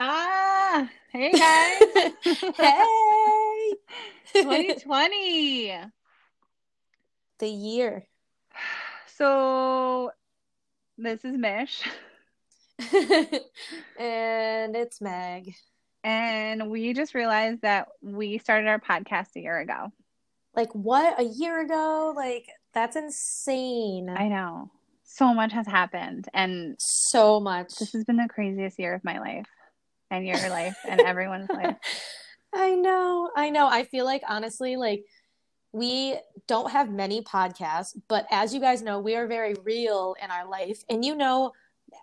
Ah, hey guys. hey, 2020. the year. So, this is Mish, and it's Meg. and we just realized that we started our podcast a year ago. Like what? A year ago? Like that's insane. I know. So much has happened, and so much. this has been the craziest year of my life, and your life, and everyone's life. I know. I know. I feel like honestly, like we don't have many podcasts, but as you guys know, we are very real in our life. And you know,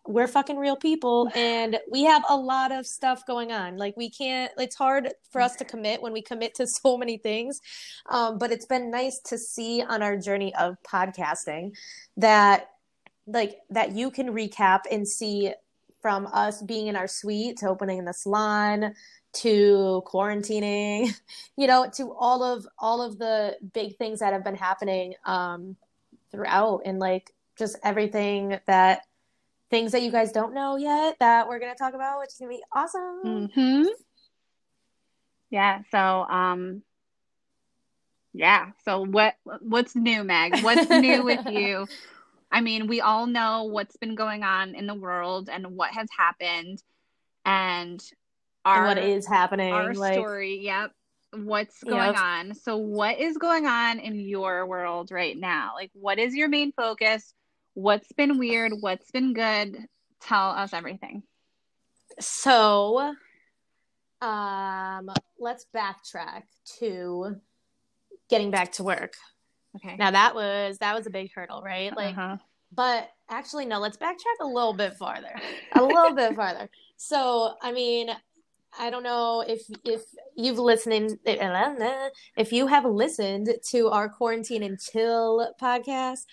we're fucking real people and we have a lot of stuff going on. Like we can't it's hard for us to commit when we commit to so many things. Um, but it's been nice to see on our journey of podcasting that like that you can recap and see from us being in our suite to opening the salon to quarantining you know to all of all of the big things that have been happening um throughout and like just everything that things that you guys don't know yet that we're going to talk about which is going to be awesome hmm Yeah. So, um, yeah. So what what's new, Meg? What's new with you? I mean, we all know what's been going on in the world and what has happened, and and our what is happening our like story. Yep. What's going Yep. on? So, what is going on in your world right now? Like, what is your main focus? What's been weird? What's been good? Tell us everything. so um let's backtrack to getting back to work Okay. now that was that was a big hurdle right like Uh-huh. But actually, no, let's backtrack a little bit farther. A little bit farther. So, I mean, I don't know if if you've listening if you have listened to our quarantine and chill podcast.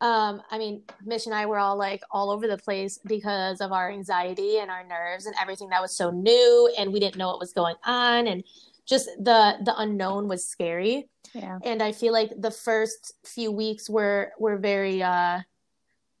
Um, I mean, Mish and I were all like all over the place because of our anxiety and our nerves and everything that was so new and we didn't know what was going on and just the the unknown was scary yeah. and I feel like the first few weeks were were very uh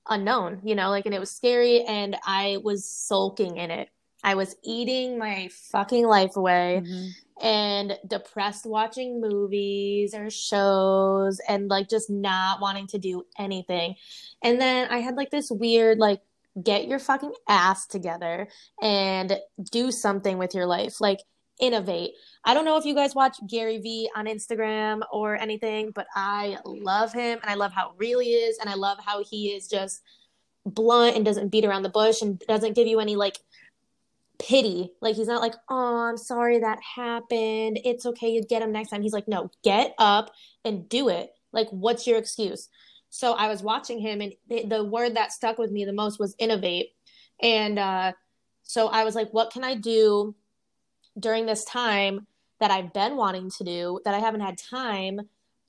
unknown, you know, like and it was scary and I was sulking in it. I was eating my fucking life away Mhm. And depressed watching movies or shows and like just not wanting to do anything. And then I had like this weird like get your fucking ass together and do something with your life. Like innovate. I don't know if you guys watch Gary Vee on Instagram or anything, but I love him and I love how real he is and I love how he is just blunt and doesn't beat around the bush and doesn't give you any like pity. Like he's not like, "Oh, I'm sorry that happened. It's okay, you get him next time." He's like, "No, get up and do it. Like what's your excuse?" So I was watching him and the, word that stuck with me the most was innovate. And uh so I was like, "What can I do during this time that I've been wanting to do that I haven't had time,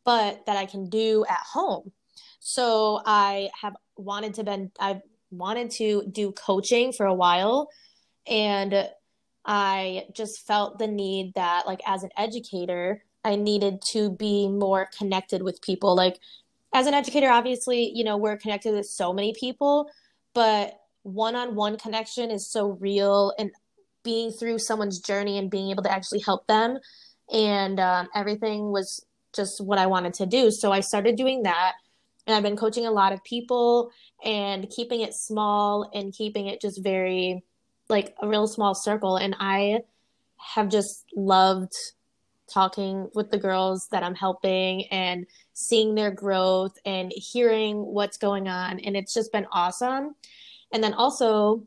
but that I can do at home. So I have wanted to been I've wanted to do coaching for a while and I just felt the need that like as an educator, I needed to be more connected with people. Like as an educator, obviously, you know, we're connected with so many people, but one-on-one connection is so real and being through someone's journey and being able to actually help them. And um, everything was just what i wanted to do. So i started doing that. And i've been coaching a lot of people and keeping it small and keeping it just very like a real small circle and i have just loved talking with the girls that i'm helping and seeing their growth and hearing what's going on and it's just been awesome and then also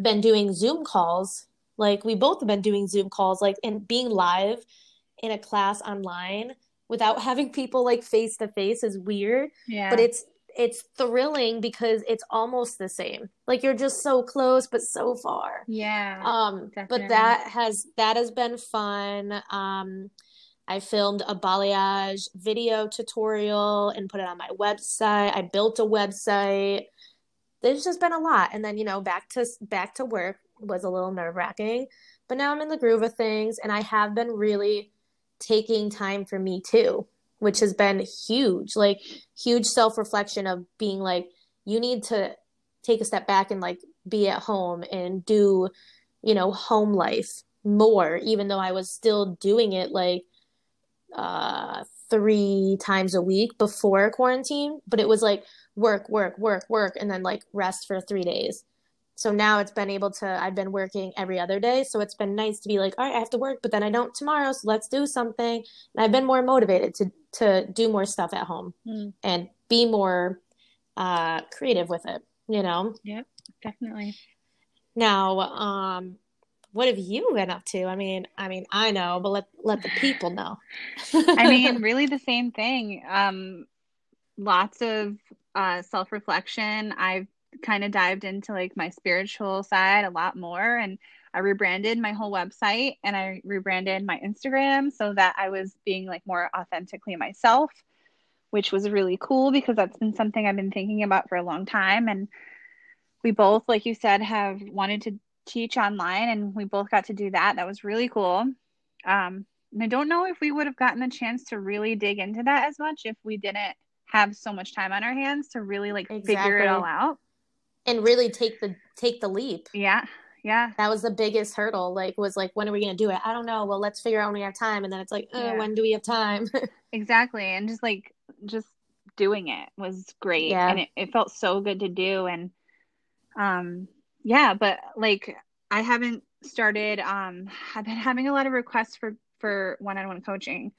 been doing Zoom calls. Like we both have been doing Zoom calls, like and being live in a class online without having people like face to face is weird. Yeah. But it's it's thrilling because it's almost the same. Like you're just so close but so far. yeah. Um, Definitely. but that has that has been fun. Um, I filmed a balayage video tutorial and put it on my website. I built a website. There's just been a lot, and then you know back to back to work was a little nerve wracking, but now I'm in the groove of things, and I have been really taking time for me too. Which has been huge. Like huge self-reflection of being like you need to take a step back and like be at home and do, you know, home life more even though I was still doing it like uh 3 times a week before quarantine, but it was like work, work, work, work and then like rest for 3 days. So now it's been able to, I've been working every other day. So it's been nice to be like, all right, I have to work, but then I don't tomorrow. So let's do something. And I've been more motivated to, to do more stuff at home mm. and be more uh, creative with it, you know? Yep, definitely. Now, um, what have you been up to? I mean, I mean, I know, but let let the people know. I mean, really the same thing. Um, lots of uh, self reflection. I've kind of dived into like my spiritual side a lot more and I rebranded my whole website and I rebranded my Instagram so that I was being like more authentically myself, which was really cool because that's been something I've been thinking about for a long time. And we both, like you said, have wanted to teach online and we both got to do that. That was really cool. Um, and I don't know if we would have gotten the chance to really dig into that as much if we didn't have so much time on our hands to really like exactly. figure it all out and really take the take the leap. Yeah. Yeah. That was the biggest hurdle. Like was like when are we going to do it? I don't know. Well, let's figure out when we have time and then it's like, oh, yeah. when do we have time? exactly. And just like just doing it was great yeah. and it, it felt so good to do and um yeah, but like I haven't started um I've been having a lot of requests for for one-on-one coaching.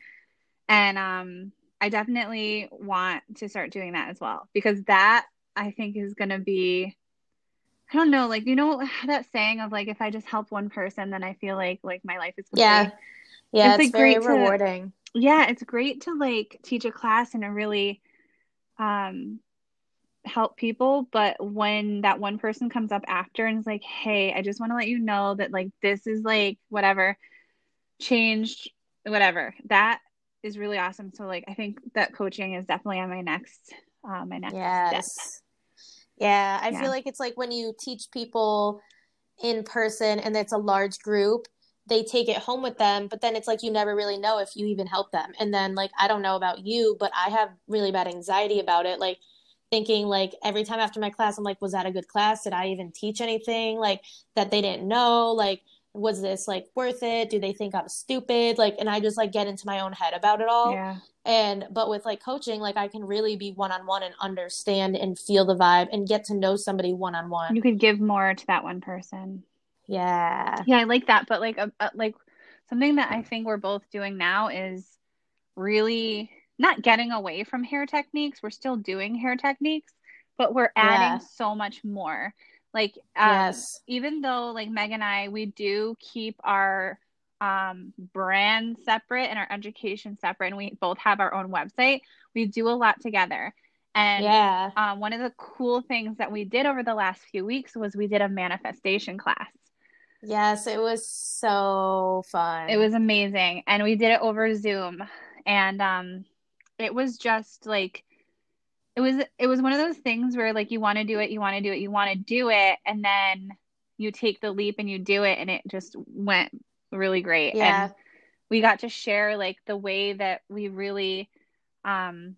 And um I definitely want to start doing that as well because that I think is going to be I don't know, like you know that saying of like if I just help one person, then I feel like like my life is complete. Yeah, yeah, it's, it's like very rewarding. To, yeah, it's great to like teach a class and to really um help people, but when that one person comes up after and is like, "Hey, I just want to let you know that like this is like whatever changed, whatever." That is really awesome. So like I think that coaching is definitely on my next uh, my next yes. step. Yeah, I yeah. feel like it's like when you teach people in person and it's a large group, they take it home with them, but then it's like you never really know if you even help them. And then like I don't know about you, but I have really bad anxiety about it. Like thinking like every time after my class I'm like was that a good class? Did I even teach anything like that they didn't know? Like was this like worth it? Do they think I'm stupid? Like, and I just like get into my own head about it all. Yeah. And, but with like coaching, like I can really be one on one and understand and feel the vibe and get to know somebody one on one. You could give more to that one person. Yeah. Yeah, I like that. But like, uh, uh, like something that I think we're both doing now is really not getting away from hair techniques. We're still doing hair techniques, but we're adding yeah. so much more. Like, um, yes. even though like Meg and I, we do keep our um, brand separate and our education separate, and we both have our own website. We do a lot together. And yeah, um, one of the cool things that we did over the last few weeks was we did a manifestation class. Yes, it was so fun. It was amazing, and we did it over Zoom, and um, it was just like it was it was one of those things where like you want to do it, you want to do it, you want to do it, and then you take the leap and you do it, and it just went really great. Yeah. And we got to share like the way that we really um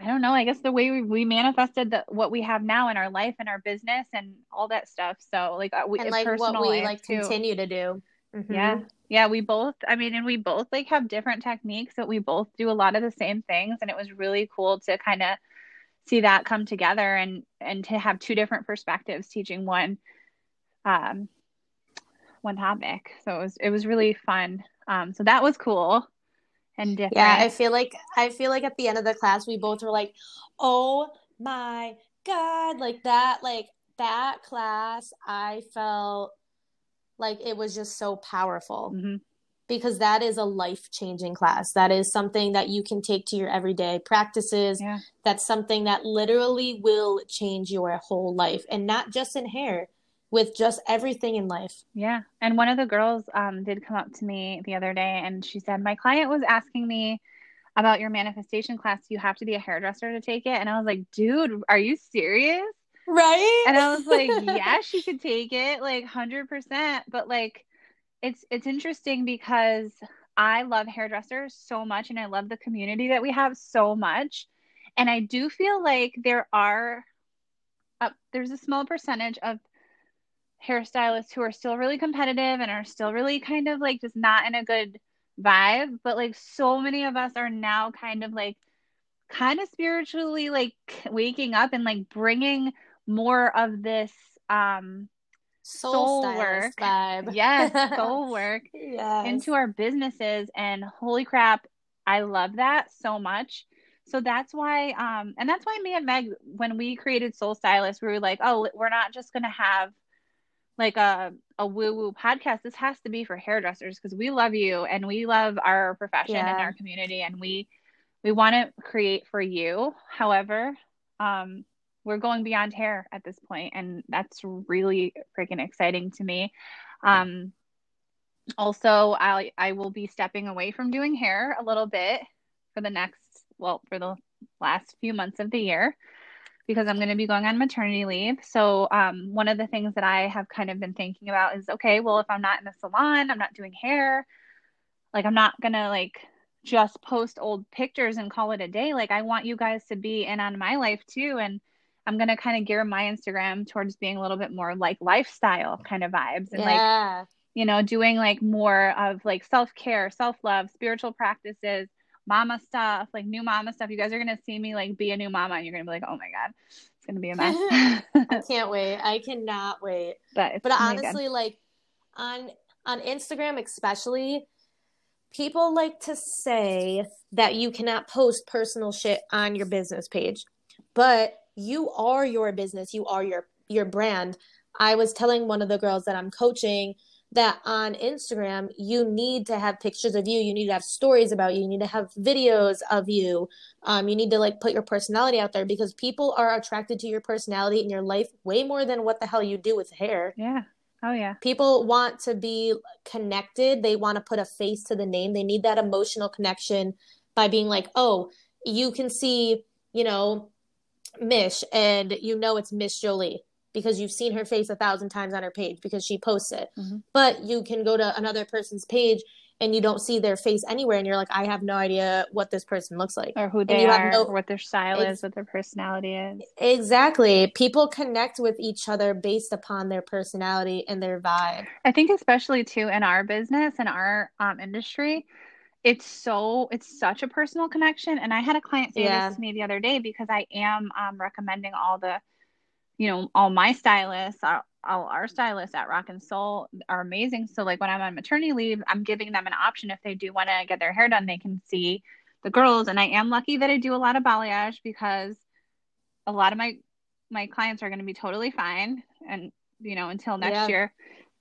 I don't know, I guess the way we, we manifested the, what we have now in our life and our business and all that stuff. So like uh, we and like what we like too. continue to do. Mm-hmm. Yeah. Yeah, we both I mean and we both like have different techniques but we both do a lot of the same things and it was really cool to kind of see that come together and and to have two different perspectives teaching one um one topic. So it was it was really fun. Um so that was cool and different. Yeah, I feel like I feel like at the end of the class we both were like, "Oh my god, like that like that class I felt like it was just so powerful mm-hmm. because that is a life changing class. That is something that you can take to your everyday practices. Yeah. That's something that literally will change your whole life and not just in hair with just everything in life. Yeah. And one of the girls um, did come up to me the other day and she said, My client was asking me about your manifestation class. You have to be a hairdresser to take it. And I was like, Dude, are you serious? Right. And I was like, yeah, she could take it like 100%. But like, it's, it's interesting because I love hairdressers so much and I love the community that we have so much. And I do feel like there are uh, there's a small percentage of hairstylists who are still really competitive and are still really kind of like just not in a good vibe, but like so many of us are now kind of like kind of spiritually like waking up and like bringing more of this um Soul, soul work. vibe. yes soul work yes. into our businesses and holy crap i love that so much so that's why um and that's why me and meg when we created soul stylist we were like oh we're not just gonna have like a a woo woo podcast this has to be for hairdressers because we love you and we love our profession and our community and we we want to create for you however um we're going beyond hair at this point and that's really freaking exciting to me. Um also i i will be stepping away from doing hair a little bit for the next well for the last few months of the year because i'm going to be going on maternity leave. So um one of the things that i have kind of been thinking about is okay well if i'm not in the salon i'm not doing hair like i'm not going to like just post old pictures and call it a day. Like i want you guys to be in on my life too and i'm going to kind of gear my instagram towards being a little bit more like lifestyle kind of vibes and like you know, doing like more of like self care, self love, spiritual practices, mama stuff, like new mama stuff. You guys are gonna see me like be a new mama, and you're gonna be like, oh my god, it's gonna be a mess. I can't wait. I cannot wait. but it's But gonna honestly, like on on Instagram especially, people like to say that you cannot post personal shit on your business page. But you are your business, you are your your brand. I was telling one of the girls that I'm coaching that on Instagram, you need to have pictures of you. You need to have stories about you. You need to have videos of you. Um, you need to like put your personality out there because people are attracted to your personality in your life way more than what the hell you do with hair. yeah. Oh yeah. People want to be connected. They want to put a face to the name. They need that emotional connection by being like, oh, you can see, you know, Mish and you know it's Miss Jolie because you've seen her face a thousand times on her page because she posts it. Mhm. But you can go to another person's page and you don't see their face anywhere and you're like, I have no idea what this person looks like. Or who they are, no- or what their style Ex- is, what their personality is. Exactly. People connect with each other based upon their personality and their vibe. I think especially too in our business and our um, industry, it's so it's such a personal connection. And I had a client say Yeah. this to me the other day because I am um, recommending all the, you know, all my stylists, all, all our stylists at Rock and Soul are amazing. So like when I'm on maternity leave, I'm giving them an option if they do want to get their hair done, they can see the girls. And I am lucky that I do a lot of balayage because a lot of my my clients are going to be totally fine and you know until next Yeah. year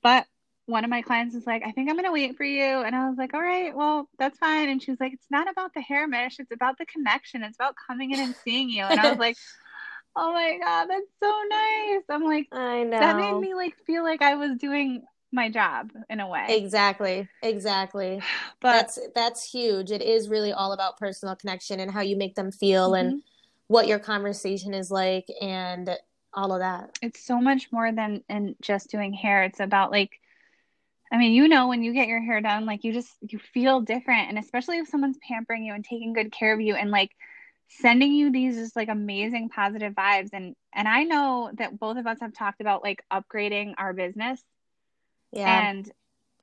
but one of my clients is like i think i'm going to wait for you and i was like all right well that's fine and she was like it's not about the hair Mish it's about the connection it's about coming in and seeing you and i was like oh my god that's so nice i'm like I know. that made me like feel like i was doing my job in a way Exactly. Exactly. but that's that's huge. It is really all about personal connection and how you make them feel and Mhm. what your conversation is like and all of that. it's so much more than in just doing hair it's about like i mean you know when you get your hair done like you just you feel different. And especially if someone's pampering you and taking good care of you and like sending you these just like amazing positive vibes. And and i know that both of us have talked about like upgrading our business. Yeah. and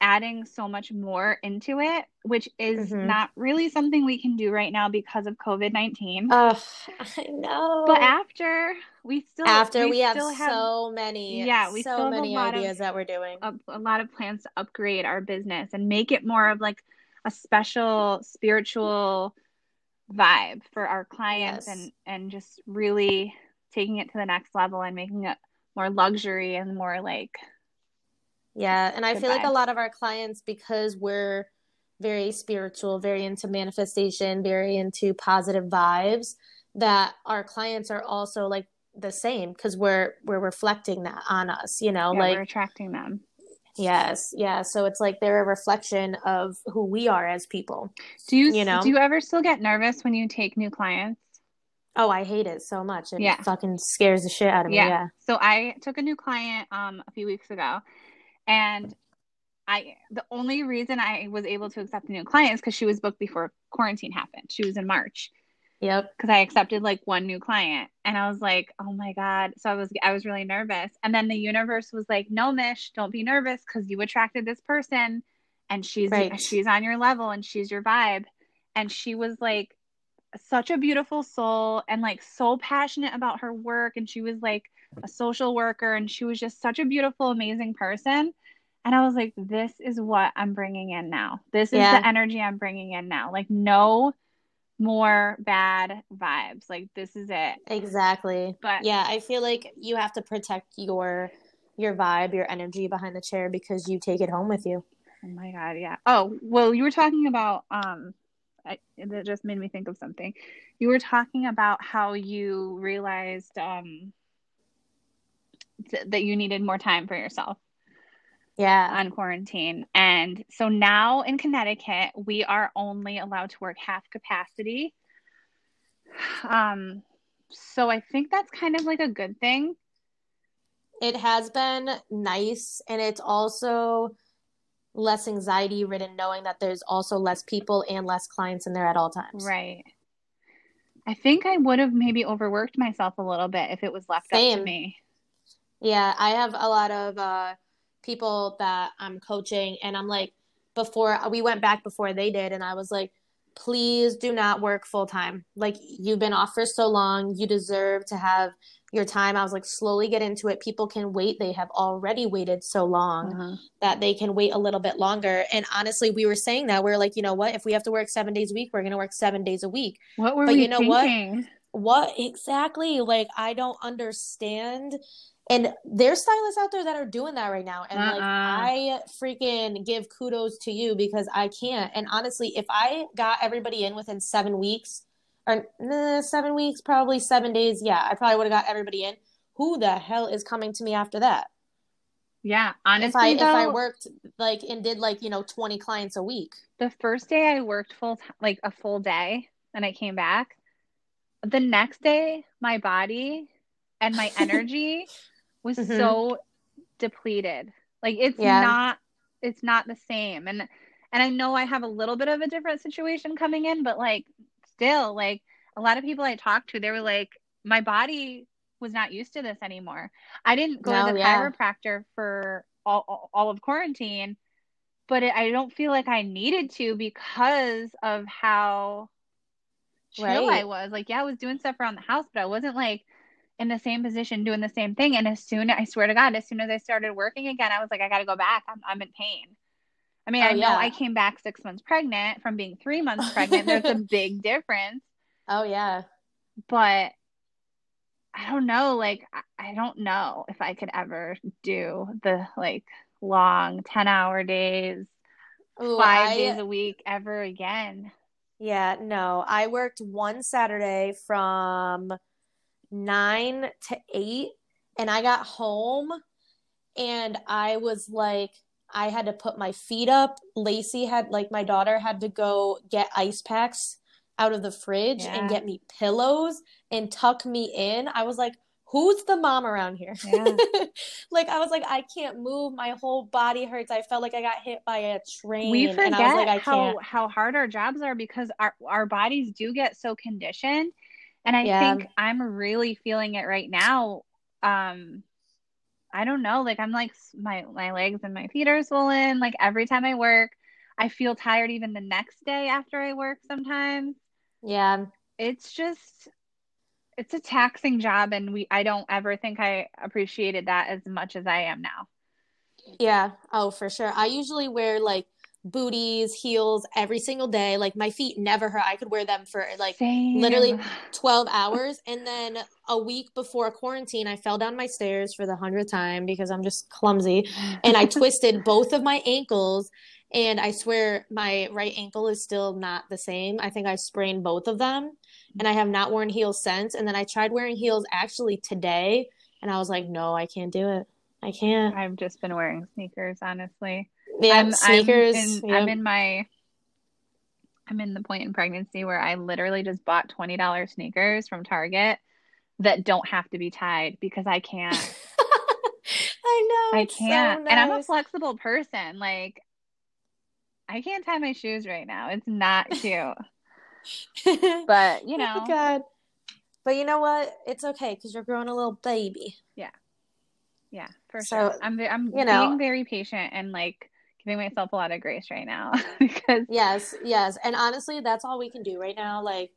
adding so much more into it which is Mhm. not really something we can do right now because of covid-19 Ugh, I know. but after we still after we, have, still so many Yeah, we so still have a many lot of- ideas that we're doing. a, a lot of plans to upgrade our business and make it more of like a special spiritual vibe for our clients Yes. and and just really taking it to the next level and making it more luxury and more like Yeah, and I Good feel like a lot of our clients, because we're very spiritual, very into manifestation, very into positive vibes, that our clients are also like the same because we're we're reflecting that on us, you know, yeah, like we're attracting them. yes, yeah. So it's like they're a reflection of who we are as people. Do you, You know? do you ever still get nervous when you take new clients? Oh, I hate it so much. It Yeah. fucking scares the shit out of me. Yeah. Yeah. So I took a new client um a few weeks ago and I the only reason I was able to accept a new client is because she was booked before quarantine happened. She was in March. Yep. Because I accepted like one new client, and I was like, "Oh my god!" So I was I was really nervous, and then the universe was like, "No, Mish, don't be nervous because you attracted this person, and she's Right. she's on your level and she's your vibe." And she was like such a beautiful soul and like so passionate about her work, and she was like a social worker, and she was just such a beautiful, amazing person. And I was like, "This is what I'm bringing in now. This is Yeah. the energy I'm bringing in now. Like no." more bad vibes. Like this is it. Exactly. But Yeah, I feel like you have to protect your your vibe, your energy behind the chair because you take it home with you. oh my god, yeah. Oh, well, you were talking about um I, that just made me think of something. You were talking about how you realized um th- that you needed more time for yourself Yeah. on quarantine. And so now in Connecticut, we are only allowed to work half capacity. Um so I think that's kind of like a good thing. It has been nice and it's also less anxiety ridden knowing that there's also less people and less clients in there at all times. Right. I think I would have maybe overworked myself a little bit if it was left up to me. Yeah, I have a lot of uh, people that I'm coaching, and I'm like, before we went back before they did, and I was like, please do not work full time. Like, you've been off for so long, you deserve to have your time. I was like, slowly get into it. People can wait. They have already waited so long Uh-huh. that they can wait a little bit longer. And honestly, we were saying that we are like, you know what? If we have to work seven days a week, we're going to work seven days a week. What were But we you know what? thinking? What exactly? Like, I don't understand. And there's stylists out there that are doing that right now. And like, Uh-uh. I freaking give kudos to you because I can't. And honestly, if I got everybody in within seven weeks, or nah, seven weeks, probably seven days, yeah, I probably would have got everybody in. Who the hell is coming to me after that? Yeah, If I honestly, if I worked like and did like you know 20 clients a week. the first day I worked full like a full day and I came back, the next day my body and my energy was Mhm. so depleted. Like it's Yeah. not it's not the same. And and I know I have a little bit of a different situation coming in, but like still like a lot of people I talked to, they were like my body was not used to this anymore. I didn't go No, to the yeah. chiropractor for all all of quarantine, but it, I don't feel like I needed to because of how chill Right. I was. Like, yeah, I was doing stuff around the house, but I wasn't like in the same position doing the same thing. And as soon, I swear to God, as soon as I started working again, I was like, I got to go back. I'm, I'm in pain. I mean, Oh, I know yeah. I came back six months pregnant from being three months pregnant. There's a big difference, Oh yeah. but I don't know. Like, I- don't know if I could ever do the like long 10 hour days, Ooh, five I- days a week ever again. Yeah, no. I worked one Saturday from nine to eight, and I got home and I was like, I had to put my feet up. Lacey had, like, my daughter had to go get ice packs out of the fridge Yeah. and get me pillows and tuck me in. I was like, who's the mom around here? Yeah. like, I was like, I can't move. My whole body hurts. I felt like I got hit by a train. we forget and I was like, I how can't. how hard our jobs are because our our bodies do get so conditioned and i Yeah. think i'm really feeling it right now um i don't know like i'm like my my legs and my feet are swollen like every time i work i feel tired even the next day after i work sometimes Yeah. it's just it's a taxing job and we i don't ever think i appreciated that as much as i am now Yeah. Oh, for sure. I usually wear like booties, heels every single day. Like my feet never hurt. I could wear them for like Same. literally 12 hours. And then a week before quarantine, I fell down my stairs for the hundredth time because I'm just clumsy. And I twisted both of my ankles. And I swear my right ankle is still not the same. I think I sprained both of them. And I have not worn heels since. And then I tried wearing heels actually today. And I was like, no, I can't do it. I can't. I've just been wearing sneakers, honestly. Yeah, I'm, sneakers. I'm in. I'm in my. I'm in the point in pregnancy where I literally just bought twenty dollars sneakers from Target that don't have to be tied because I can't. I know. I it's so can't. And I'm a flexible person. Like I can't tie my shoes right now. It's not cute. But, you Oh know, God. But you know what? It's okay because you're growing a little baby. yeah, Yeah, for So, sure. I'm I'm you know- being very patient and like giving myself a lot of grace right now because Yes, yes. And honestly, that's all we can do right now. Like,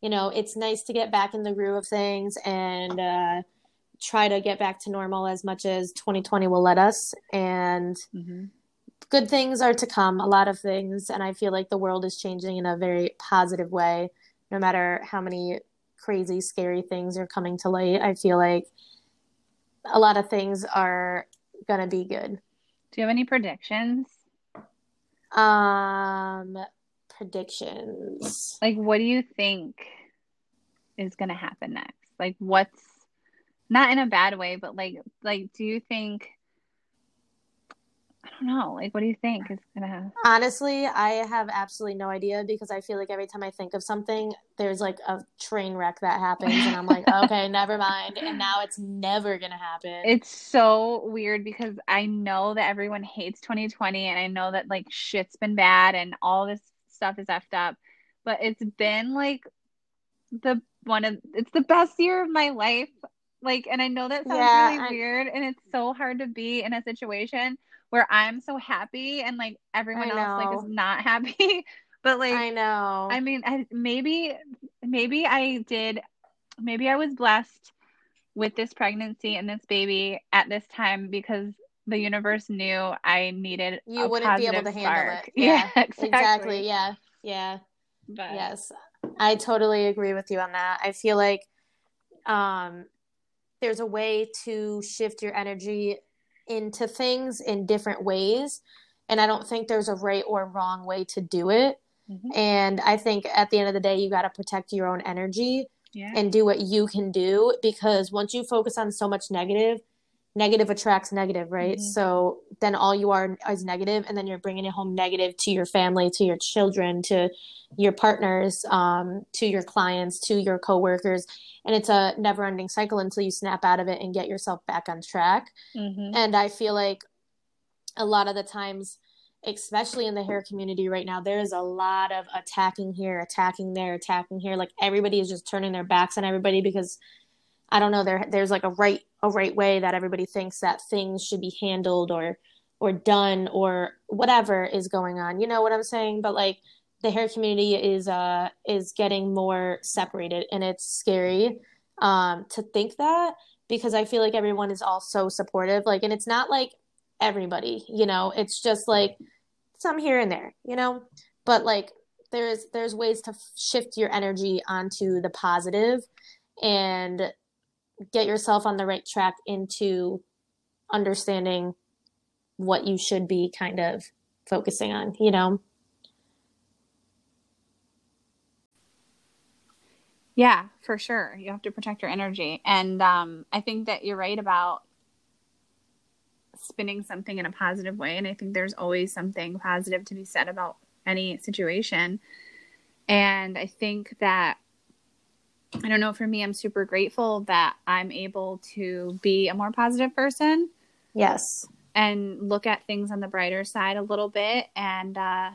you know, it's nice to get back in the groove of things and uh, try to get back to normal as much as 2020 will let us. And Mhm. good things are to come, a lot of things. And I feel like the world is changing in a very positive way, no matter how many crazy, scary things are coming to light. I feel like a lot of things are going to be good. Do you have any predictions? Um, predictions. Like what do you think is going to happen next? Like what's not in a bad way, but like like do you think don't know, like what do you think is happen? Honestly, I have absolutely no idea because I feel like every time I think of something, there's like a train wreck that happens, and I'm like, okay, never mind. And now it's never gonna happen. It's so weird because I know that everyone hates 2020 and I know that like shit's been bad and all this stuff is effed up, but it's been like the one of it's the best year of my life. Like, and I know that sounds Yeah, really I- weird and it's so hard to be in a situation where I'm so happy and like everyone else like is not happy. But like I know. I mean, I, maybe, maybe I did, maybe I was blessed with this pregnancy and this baby at this time because the universe knew I needed you a wouldn't be able to handle spark. it. Yeah, Yeah, exactly. exactly. Yeah, yeah. But Yes, I totally agree with you on that. I feel like um, there's a way to shift your energy into things in different ways. And I don't think there's a right or wrong way to do it. Mhm. And I think at the end of the day, you got to protect your own energy yeah, and do what you can do because once you focus on so much negative, negative attracts negative, right? Mhm. So then all you are is negative, and then you're bringing it home negative to your family, to your children, to your partners, um, to your clients, to your coworkers, and it's a never-ending cycle until you snap out of it and get yourself back on track. Mhm. And I feel like a lot of the times, especially in the hair community right now, there's a lot of attacking here, attacking there, attacking here. Like everybody is just turning their backs on everybody because I don't know, there there's like a right a right way that everybody thinks that things should be handled or or done or whatever is going on. You know what I'm saying? But like the hair community is uh is getting more separated and it's scary um to think that because I feel like everyone is all so supportive. Like and it's not like everybody, you know, it's just like some here and there, you know? But like there's there's ways to shift your energy onto the positive and get yourself on the right track into understanding what you should be kind of focusing on, you know? Yeah, for sure. You have to protect your energy. And um, I think that you're right about spinning something in a positive way. And I think there's always something positive to be said about any situation. And I think that, I don't know, for me, I'm super grateful that I'm able to be a more positive person Yes. and look at things on the brighter side a little bit and uh,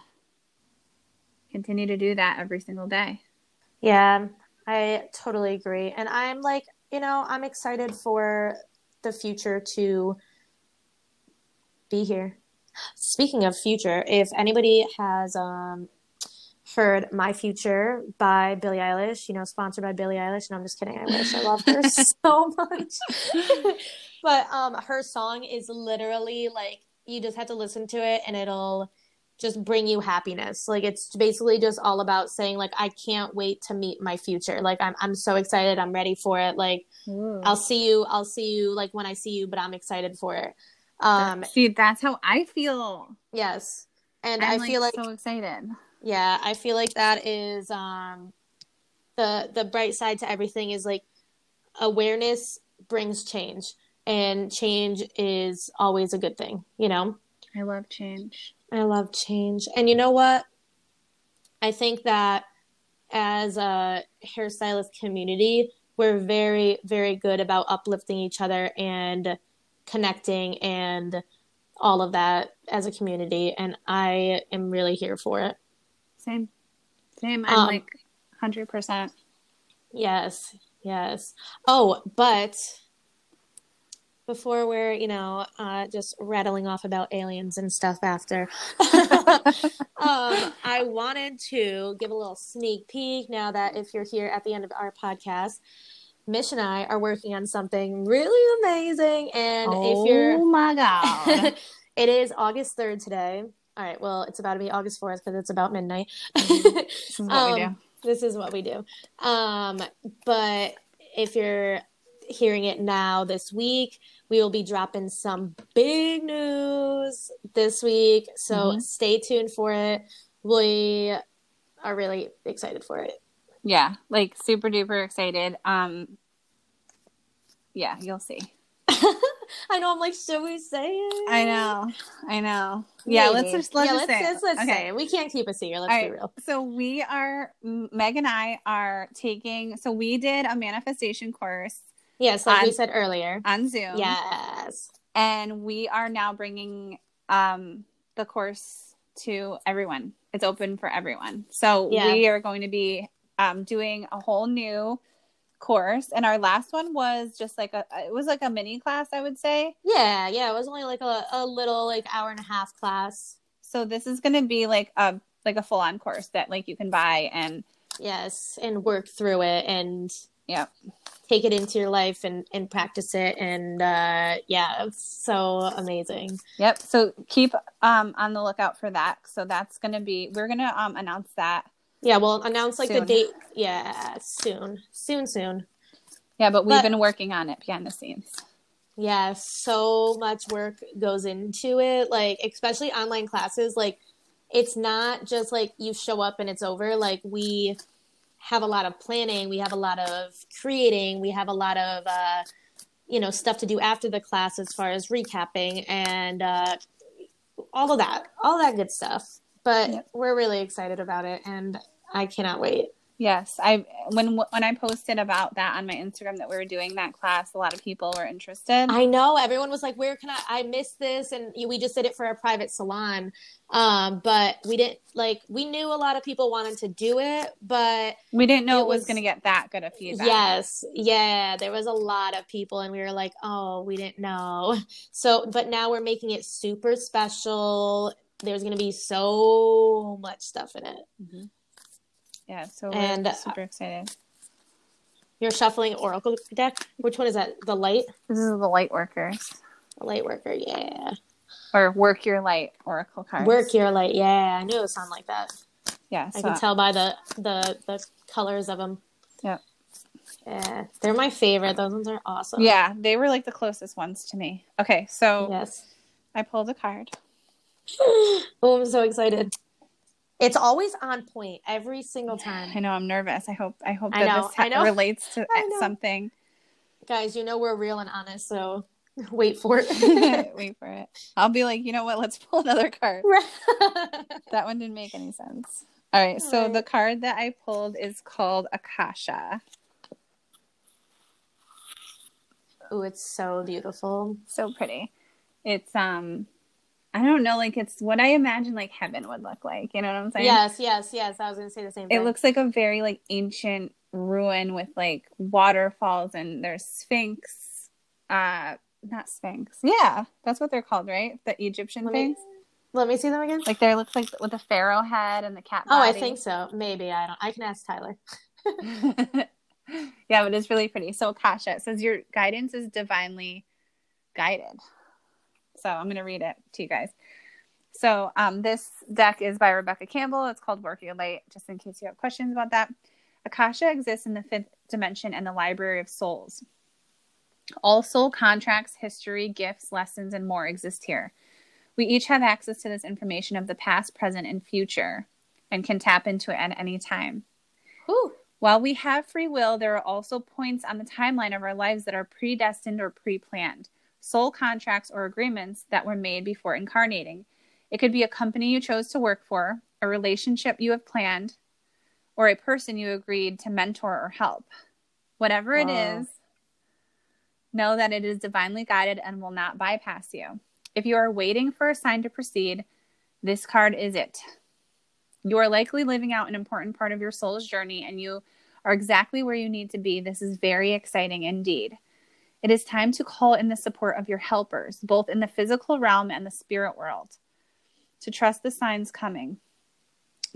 continue to do that every single day. Yeah, I totally agree. And I'm like, you know, I'm excited for the future to be here. Speaking of future, if anybody has um, heard My Future by Billie Eilish, you know, sponsored by Billie Eilish, no, I'm just kidding. I wish I love her so much. but um, her song is literally like, you just have to listen to it and it'll just bring you happiness. Like it's basically just all about saying like I can't wait to meet my future. Like I'm I'm so excited. I'm ready for it. Like I'll see you. I'll see you like when I see you, but I'm excited for it. Um See, that's how I feel. yes. And I'm I feel like so excited. Yeah, I feel like that is um the the bright side to everything is like awareness brings change and change is always a good thing, you know? I love change. I love change. And you know what? I think that as a hairstylist community, we're very, very good about uplifting each other and connecting and all of that as a community and I am really here for it. Same. Same. I'm Um, like 100%. Yes, yes. Oh, but before we're, you know, uh, just rattling off about aliens and stuff after, um, I wanted to give a little sneak peek now that if you're here at the end of our podcast, Mish and I are working on something really amazing. And if you're oh my God. it is August 3rd today. All right, well, it's about to be August 4th because it's about midnight. this is what we do. Um, This is what we do. Um, but if you're hearing it now this week, we will be dropping some big news this week. So Mhm. stay tuned for it. We are really excited for it. Yeah, like super duper excited. Um, yeah, you'll see. I know. I'm like, should we say it? I know, I know. Yeah, let's just let's yeah, just let's, say. it. let's, let's okay. say. We can't keep a secret. Let's All be right. real. So we are Meg and I are taking. So we did a manifestation course Yes, like we said earlier. on Zoom. Yes. and we are now bringing um the course to everyone. It's open for everyone. So Yeah. we are going to be um doing a whole new course and our last one was just like a it was like a mini class I would say. Yeah, yeah. It was only like a, a little like hour and a half class. So this is going to be like a like a full on course that like you can buy and Yes, and work through it and Yeah. take it into your life and and practice it and uh yeah, it's so amazing. Yep. So keep um on the lookout for that. So that's gonna be we're gonna um announce that. Yeah, we'll announce like the date. Yeah, soon, soon, soon. Yeah, but we've But- been working on it behind the scenes. Yeah, so much work goes into it. Like especially online classes, like it's not just like you show up and it's over. Like we have a lot of planning, we have a lot of creating, we have a lot of uh you know stuff to do after the class as far as recapping and uh all of that, all that good stuff. But Yep. we're really excited about it and I cannot wait. Yes, I when when I posted about that on my Instagram that we were doing that class, a lot of people were interested. I know everyone was like, "Where can I? I missed this," and we just did it for a private salon. Um, but we didn't like. We knew a lot of people wanted to do it, but we didn't know it was, was- going to get that good of feedback. yes, yeah, there was a lot of people, and we were like, "Oh, we didn't know." So, but now we're making it super special. There's going to be so much stuff in it. Yeah. So we're And, super excited. You're shuffling Oracle deck. Which one is that? The light, This is the light workers the light worker. Yeah, or work your light oracle cards. work your light. Yeah, I knew it would sound like that. Yeah. I So can tell by the the the colors of them. Yeah. Yeah, they're my favorite. Those ones are awesome. yeah, they were like the closest ones to me. Okay, so Yes. I pulled a card. oh, I'm so excited. It's always on point every single time. I know I'm nervous. I hope I hope I that know, this I know. relates to I something. Guys, you know we're real and honest, so wait for it. Wait for it. I'll be like, you know what? Let's pull another card. That one didn't make any sense. All right. So Alright. the card that I pulled is called Akasha. oh, it's so beautiful. So pretty. It's um I don't know, like it's what I imagine like heaven would look like. You know what I'm saying? Yes, yes, yes. I was gonna say the same thing. It looks like a very like ancient ruin with like waterfalls and there's sphinx. Uh not sphinx. Yeah, that's what they're called, right? The Egyptian Let me- things. Let me see them again. Like there looks like with the pharaoh head and the cat. oh, I think so. Maybe I don't. I can ask Tyler. yeah, but it's really pretty. So Akasha it says your guidance is divinely guided. So I'm going to read it to you guys. So um, this deck is by Rebecca Campbell. It's called Work Your Light, just in case you have questions about that. Akasha exists in the fifth dimension and the Library of Souls. All soul contracts, history, gifts, lessons, and more exist here. We each have access to this information of the past, present, and future and can tap into it at any time. Whew. While we have free will, there are also points on the timeline of our lives that are predestined or pre planned, soul contracts or agreements that were made before incarnating. It could be a company you chose to work for, a relationship you have planned, or a person you agreed to mentor or help. Whatever it Wow. is, Know that it is divinely guided and will not bypass you. If you are waiting for a sign to proceed, this card is it. You are likely living out an important part of your soul's journey and you are exactly where you need to be. This is very exciting indeed. It is time to call in the support of your helpers, both in the physical realm and the spirit world, to trust the signs coming,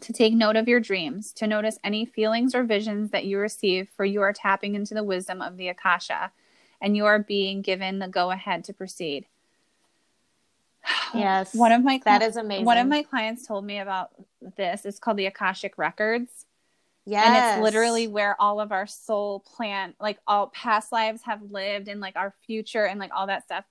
to take note of your dreams, to notice any feelings or visions that you receive, for you are tapping into the wisdom of the Akasha and you are being given the go ahead to proceed. Yes. One of my that is amazing. One of my clients told me about this. It's called the Akashic Records. Yes. And it's literally where all of our soul plan, like all past lives have lived and like our future and like all that stuff.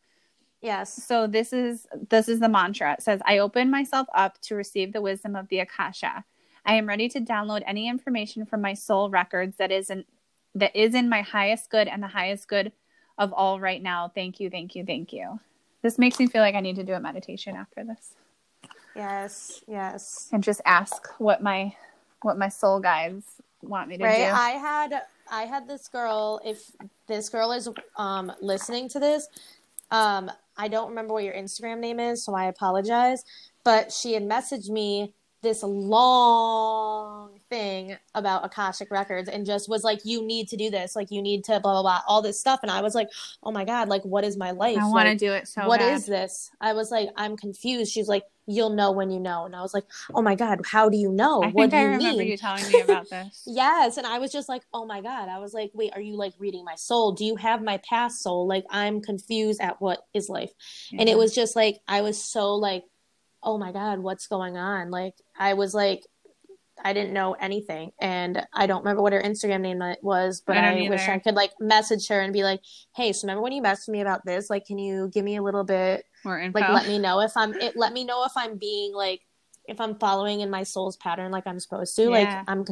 Yes. So this is this is the mantra. It says, I open myself up to receive the wisdom of the Akasha. I am ready to download any information from my soul records that is in that is in my highest good and the highest good of all right now. Thank you, thank you, thank you. This makes me feel like I need to do a meditation after this. Yes, yes. And just ask what my what my soul guides want me to right? do. I had I had this girl. If this girl is um, listening to this, um, I don't remember what your Instagram name is, so I apologize. But she had messaged me this long thing about Akashic Records and just was like, you need to do this. Like, you need to blah, blah, blah, all this stuff. And I was like, oh my God, like, what is my life? I want to like, do it so What bad. is this? I was like, I'm confused. She's like, you'll know when you know. And I was like, oh my God, how do you know? I what think do I you remember mean? you telling me about this. Yes. And I was just like, oh my God. I was like, wait, are you like reading my soul? Do you have my past soul? Like, I'm confused at what is life. And it was just like, I was so like, oh my God, what's going on? Like, I was like, I didn't know anything. And I don't remember what her Instagram name was, but I I, wish. I could like message her and be like, hey, so remember when you messaged me about this? Like, can you give me a little bit, more info. like, let me know if I'm, it, let me know if I'm being like, if I'm following in my soul's pattern like I'm supposed to. Yeah. Like, I'm,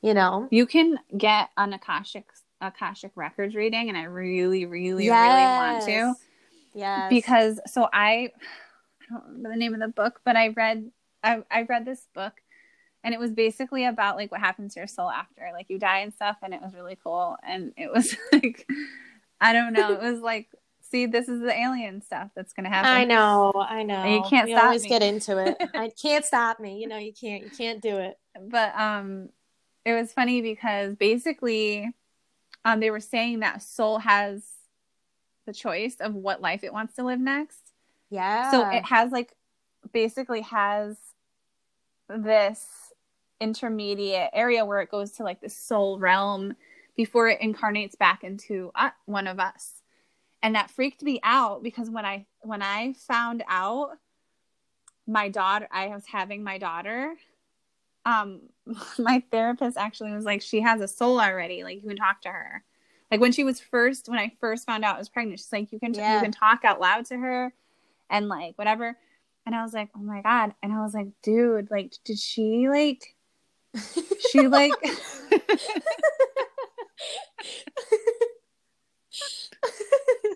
you know. you can get an Akashic Akashic Records reading, and I really, really, really want to. Yeah. because so I I don't remember the name of the book, but I read I, I read this book and it was basically about like what happens to your soul after like you die and stuff and it was really cool and it was like I don't know it was like see this is the alien stuff that's gonna happen I know, I know. You can't stop always me. get into it. I can't stop me. You know, you can't. You can't do it. but um it was funny because basically um they were saying that soul has the choice of what life it wants to live next Yeah. so it has like basically has this intermediate area where it goes to like the soul realm before it incarnates back into uh, one of us. And that freaked me out because when i when i found out my daughter i was having my daughter um my therapist actually was like she has a soul already. Like you can talk to her. Like when she was first when i first found out i was pregnant she's like you can Yeah. you can talk out loud to her and like whatever. And i was like oh my god. And i was like dude like did she like she like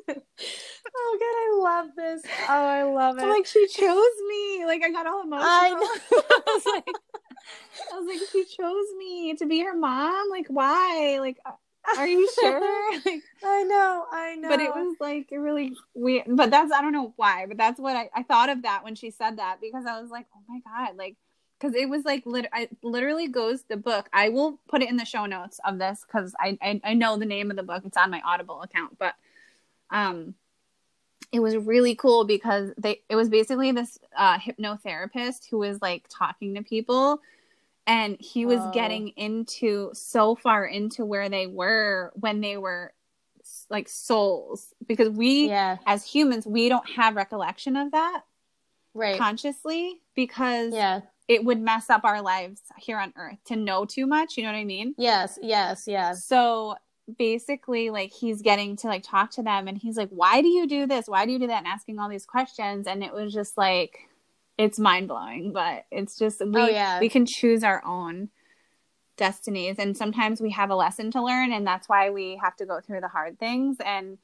oh god, I love this. Oh, I love it. like she chose me like i got all emotional I know. I was like i was like she chose me to be her mom like why like are you sure like I know, I know. but it was like really weird but that's i don't know why but that's what i, I thought of that when she said that because i was like oh my god like because it was like lit- I, literally goes the book i will put it in the show notes of this because I, I i know the name of the book it's on my audible account but um it was really cool because they it was basically this uh hypnotherapist who was like talking to people and he was Oh. getting into so far into where they were when they were like souls because we yeah, as humans we don't have recollection of that right. consciously because yeah. It would mess up our lives here on earth to know too much you know what i mean? Yes, yes, yes. so basically like he's getting to like talk to them and he's like why do you do this? Why do you do that? and asking all these questions. And it was just like it's mind-blowing but it's just we Oh, yeah. we can choose our own destinies. And sometimes we have a lesson to learn and that's why we have to go through the hard things. And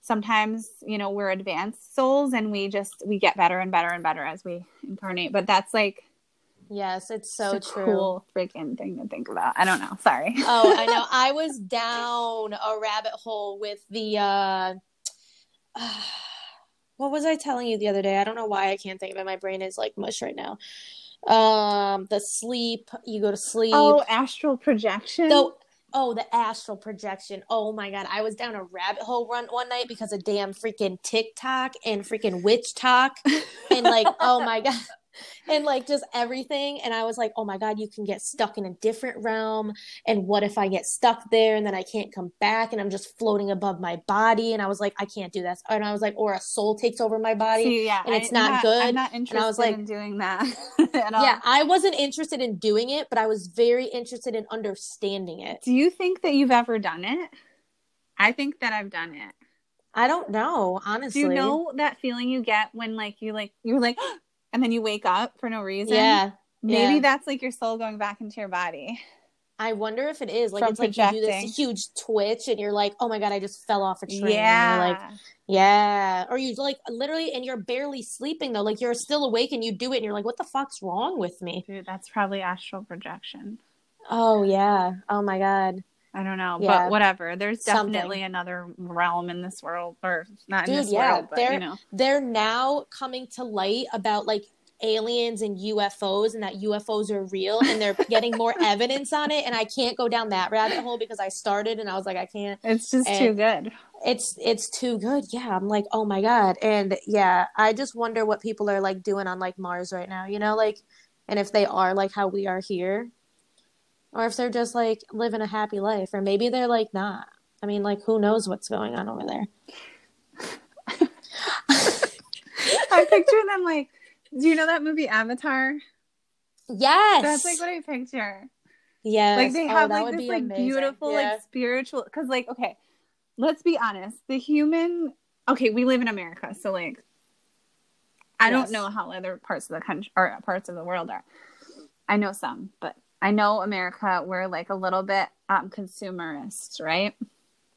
sometimes you know we're advanced souls and we just we get better and better and better as we incarnate. But that's like Yes, it's so It's a true. Cool freaking thing to think about. I don't know. Sorry. oh, I know. I was down a rabbit hole with the uh what was I telling you the other day? I don't know why I can't think of it. My brain is like mush right now. Um the sleep, you go to sleep. Oh, astral projection. So, oh, the astral projection. Oh my god, I was down a rabbit hole run one night because of damn freaking TikTok and freaking witch talk, and like, oh my god, and like just everything. And I was like, oh my god, you can get stuck in a different realm. And what if I get stuck there and then I can't come back and I'm just floating above my body? And I was like, I can't do this. And I was like, or a soul takes over my body. See, yeah, and it's I- not good. I'm not interested was like- in doing that at all. yeah, I wasn't interested in doing it, but I was very interested in understanding it. Do you think that you've ever done it? I think that I've done it. I don't know, honestly. Do you know that feeling you get when like you like you're like and then you wake up for no reason? Yeah. Maybe yeah. that's like your soul going back into your body. I wonder if it is like From it's like you do this huge twitch and you're like, oh my god, I just fell off a train. Yeah. like, yeah. Or you like literally, and you're barely sleeping though. Like you're still awake and you do it, and you're like, what the fuck's wrong with me? Dude, that's probably astral projection. Oh yeah. Oh my god. I don't know, Yeah. but whatever. There's Something. definitely another realm in this world, or not in this yeah, world, but there- you know. They're now coming to light about like aliens and UFOs and that UFOs are real and they're getting more evidence on it and I can't go down that rabbit hole because I started and I was like I can't It's just And- too good. it's it's too good yeah i'm like oh my god and yeah i just wonder what people are like doing on like mars right now you know like and if they are like how we are here or if they're just like living a happy life or maybe they're like not i mean like who knows what's going on over there I picture them like, do you know that movie Avatar? yes That's like what I picture. yes like they Oh, have that like this like amazing. beautiful Yeah. like spiritual because like okay let's be honest the human okay we live in america so like i Yes. don't know how other parts of the country or parts of the world are i know some but i know america we're like a little bit um consumerist right?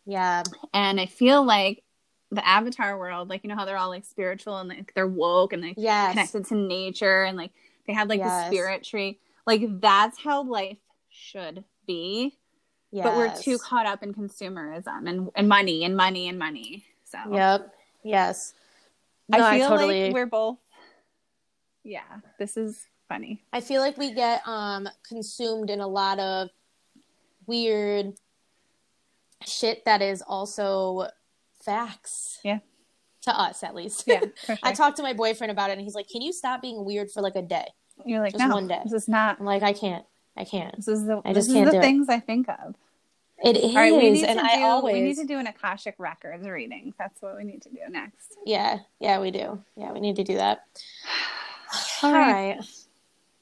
Yeah. And i feel like the avatar world like you know how they're all like spiritual and like they're woke and like yes. connected to nature and like they have like the spirit tree. Like that's how life should be. But we're too caught up in consumerism and, and money and money and money. So yep. Yes. I No, feel totally like we're both yeah this is funny I feel like we get um consumed in a lot of weird shit that is also facts. Yeah. To us at least. yeah sure. I talked to my boyfriend about it and he's like, Can you stop being weird for like a day? you're like just no one day. this is not I'm like, I can't. I can't. this is the I just can't the do it. things i think of It is. right we need and to I do always we need to do an akashic records reading that's what we need to do next Yeah, yeah, we do. Yeah, we need to do that. All All right. right.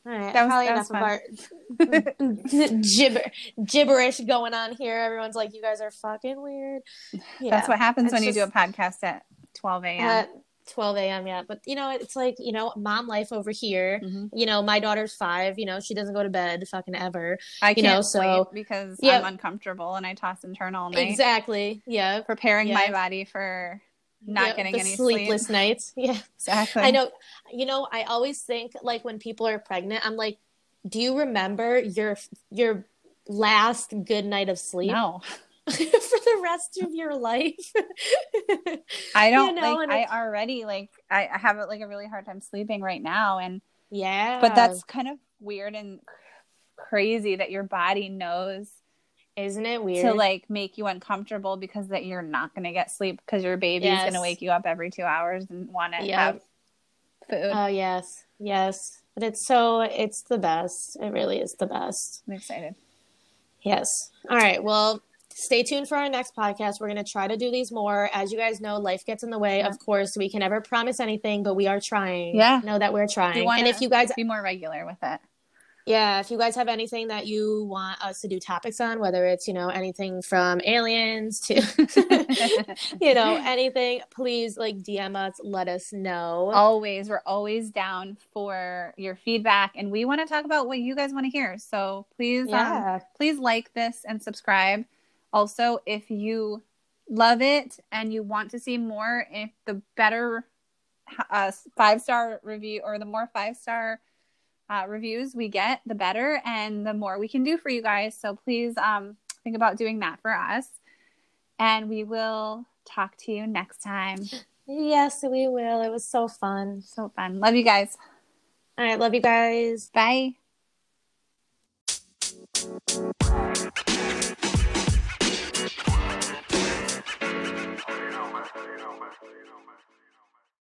All right. That was- Probably that enough of our gibber gibberish going on here. Everyone's like, "You guys are fucking weird." Yeah. that's what happens when you do a podcast at 12 a.m at 12 a.m. Yeah, but you know, it's like you know, mom life over here. Mhm. You know, my daughter's five. You know, she doesn't go to bed fucking ever. i you can't know, so- because Yeah. i'm uncomfortable and i toss and turn all night Exactly. Yeah. preparing Yeah. my body for not Yeah, getting the any sleepless sleep. nights. Yeah. Exactly. I know. You know, I always think like when people are pregnant, I'm like, do you remember your your last good night of sleep No, for the rest of your life? I don't know, like. I already like. I, I have like a really hard time sleeping right now, and yeah. but that's kind of weird and crazy that your body knows isn't it weird? to like make you uncomfortable because that you're not going to get sleep because your baby's going to wake you up every two hours and want to Yep. have food. Oh yes, yes. But it's so it's the best. It really is the best. I'm excited. Yes. All right. Well, stay tuned for our next podcast. We're going to try to do these more. As you guys know, life gets in the way. Yeah. Of course, we can never promise anything, but we are trying. Yeah. Know that we're trying. and if you guys Be more regular with it. Yeah, if you guys have anything that you want us to do topics on, whether it's, you know, anything from aliens to, you know, anything, please like DM us, let us know. always we're always down for your feedback and we want to talk about what you guys want to hear so please um, please like this and subscribe also if you love it and you want to see more if the better uh, five star review or the more five star uh, reviews we get, the better, and the more we can do for you guys. So please um, think about doing that for us. And we will talk to you next time. Yes, we will. It was so fun. So fun. Love you guys. All right. Love you guys. Bye. you know, man. You know, man.